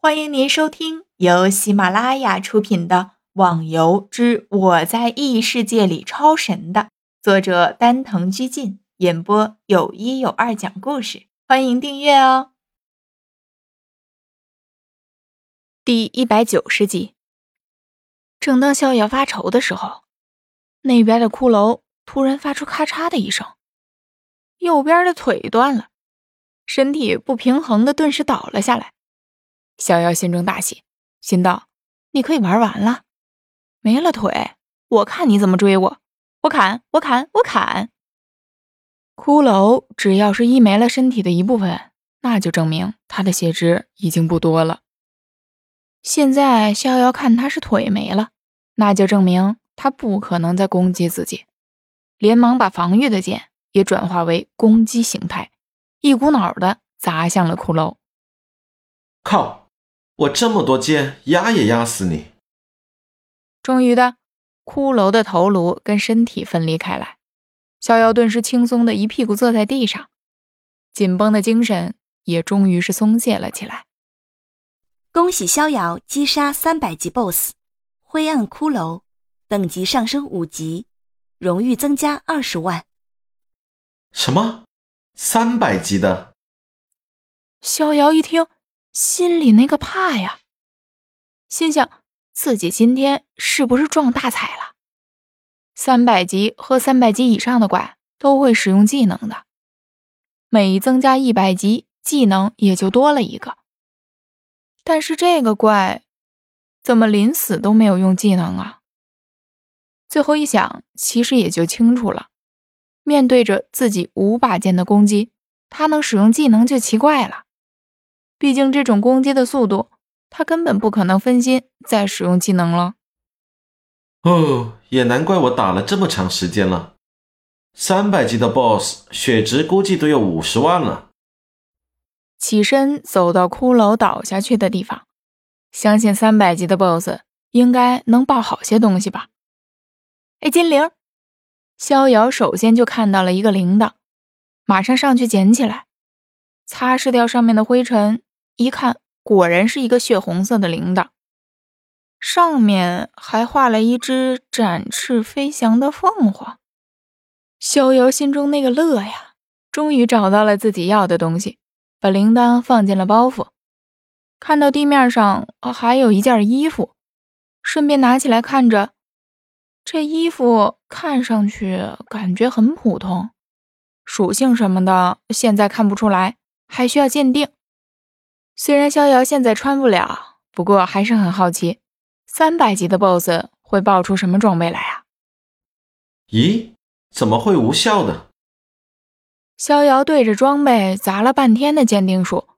欢迎您收听由喜马拉雅出品的《网游之我在异世界里超神》的作者丹藤居进演播，有一有二讲故事。欢迎订阅哦。第一百九十集，正当逍遥发愁的时候，那边的骷髅突然发出咔嚓的一声，右边的腿断了，身体不平衡的顿时倒了下来。逍遥心中大喜，心道：“你可以玩完了，没了腿，我看你怎么追我！我砍，我砍，我砍！”骷髅只要是一没了身体的一部分，那就证明他的血值已经不多了。现在逍遥看他是腿没了，那就证明他不可能再攻击自己，连忙把防御的剑也转化为攻击形态，一股脑的砸向了骷髅。靠！我这么多剑，压也压死你！终于的，骷髅的头颅跟身体分离开来，逍遥顿时轻松的一屁股坐在地上，紧绷的精神也终于是松懈了起来。恭喜逍遥击杀三百级 BOSS，灰暗骷髅等级上升五级，荣誉增加二十万。什么？三百级的？逍遥一听。心里那个怕呀，心想自己今天是不是撞大彩了？三百级和三百级以上的怪都会使用技能的，每增加一百级，技能也就多了一个。但是这个怪怎么临死都没有用技能啊？最后一想，其实也就清楚了。面对着自己五把剑的攻击，他能使用技能就奇怪了。毕竟这种攻击的速度，他根本不可能分心再使用技能了。哦，也难怪我打了这么长时间了。三百级的 BOSS 血值估计都有五十万了。起身走到骷髅倒下去的地方，相信三百级的 BOSS 应该能爆好些东西吧。哎，金铃！逍遥首先就看到了一个铃铛，马上上去捡起来，擦拭掉上面的灰尘。一看，果然是一个血红色的铃铛，上面还画了一只展翅飞翔的凤凰。逍遥心中那个乐呀，终于找到了自己要的东西，把铃铛放进了包袱。看到地面上还有一件衣服，顺便拿起来看着。这衣服看上去感觉很普通，属性什么的现在看不出来，还需要鉴定。虽然逍遥现在穿不了，不过还是很好奇，三百级的 BOSS 会爆出什么装备来啊？咦，怎么会无效的？逍遥对着装备砸了半天的鉴定术，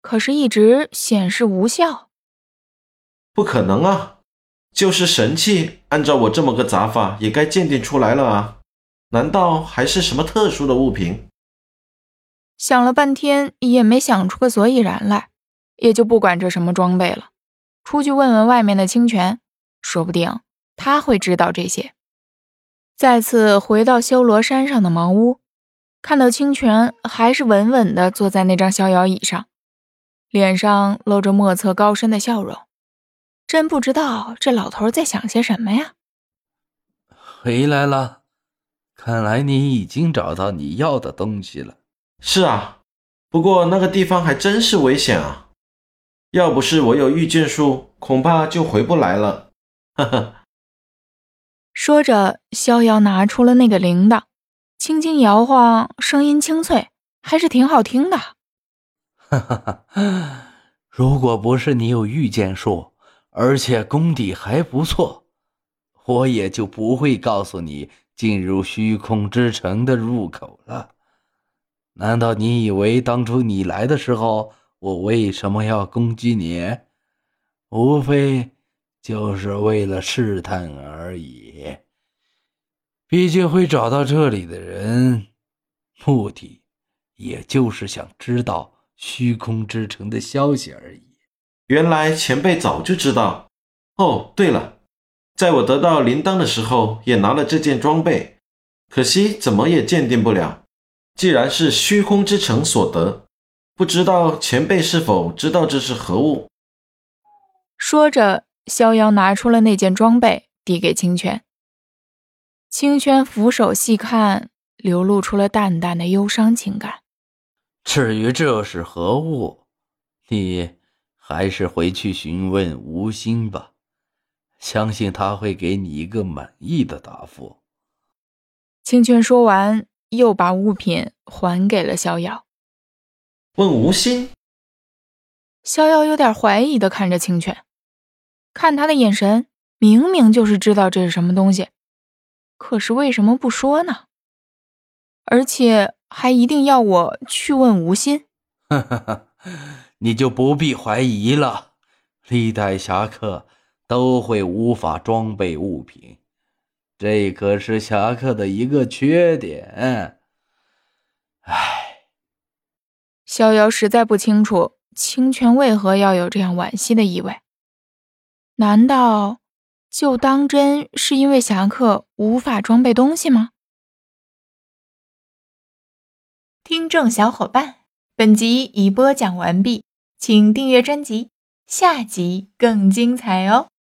可是一直显示无效。不可能啊！就是神器，按照我这么个砸法，也该鉴定出来了啊！难道还是什么特殊的物品？想了半天，也没想出个所以然来。也就不管这什么装备了，出去问问外面的清泉，说不定他会知道这些。再次回到修罗山上的茅屋，看到清泉还是稳稳地坐在那张逍遥椅上，脸上露着莫测高深的笑容，真不知道这老头在想些什么呀。回来了，看来你已经找到你要的东西了。是啊，不过那个地方还真是危险啊。要不是我有御剑术，恐怕就回不来了。呵呵。说着，逍遥拿出了那个铃铛，轻轻摇晃，声音清脆，还是挺好听的。哈哈哈！如果不是你有御剑术，而且功底还不错，我也就不会告诉你进入虚空之城的入口了。难道你以为当初你来的时候？我为什么要攻击你？无非就是为了试探而已。毕竟会找到这里的人，目的也就是想知道虚空之城的消息而已。原来前辈早就知道。哦，对了，在我得到铃铛的时候，也拿了这件装备，可惜怎么也鉴定不了。既然是虚空之城所得。不知道前辈是否知道这是何物？说着，逍遥拿出了那件装备，递给清泉。清泉俯首细看，流露出了淡淡的忧伤情感。至于这是何物，你还是回去询问吴心吧，相信他会给你一个满意的答复。清泉说完，又把物品还给了逍遥。问吴心，逍遥有点怀疑的看着清泉，看他的眼神，明明就是知道这是什么东西，可是为什么不说呢？而且还一定要我去问吴心？哈哈哈，你就不必怀疑了，历代侠客都会无法装备物品。这可是侠客的一个缺点。逍遥实在不清楚清泉为何要有这样惋惜的意味。难道就当真是因为侠客无法装备东西吗？听众小伙伴，本集已播讲完毕，请订阅专辑，下集更精彩哦。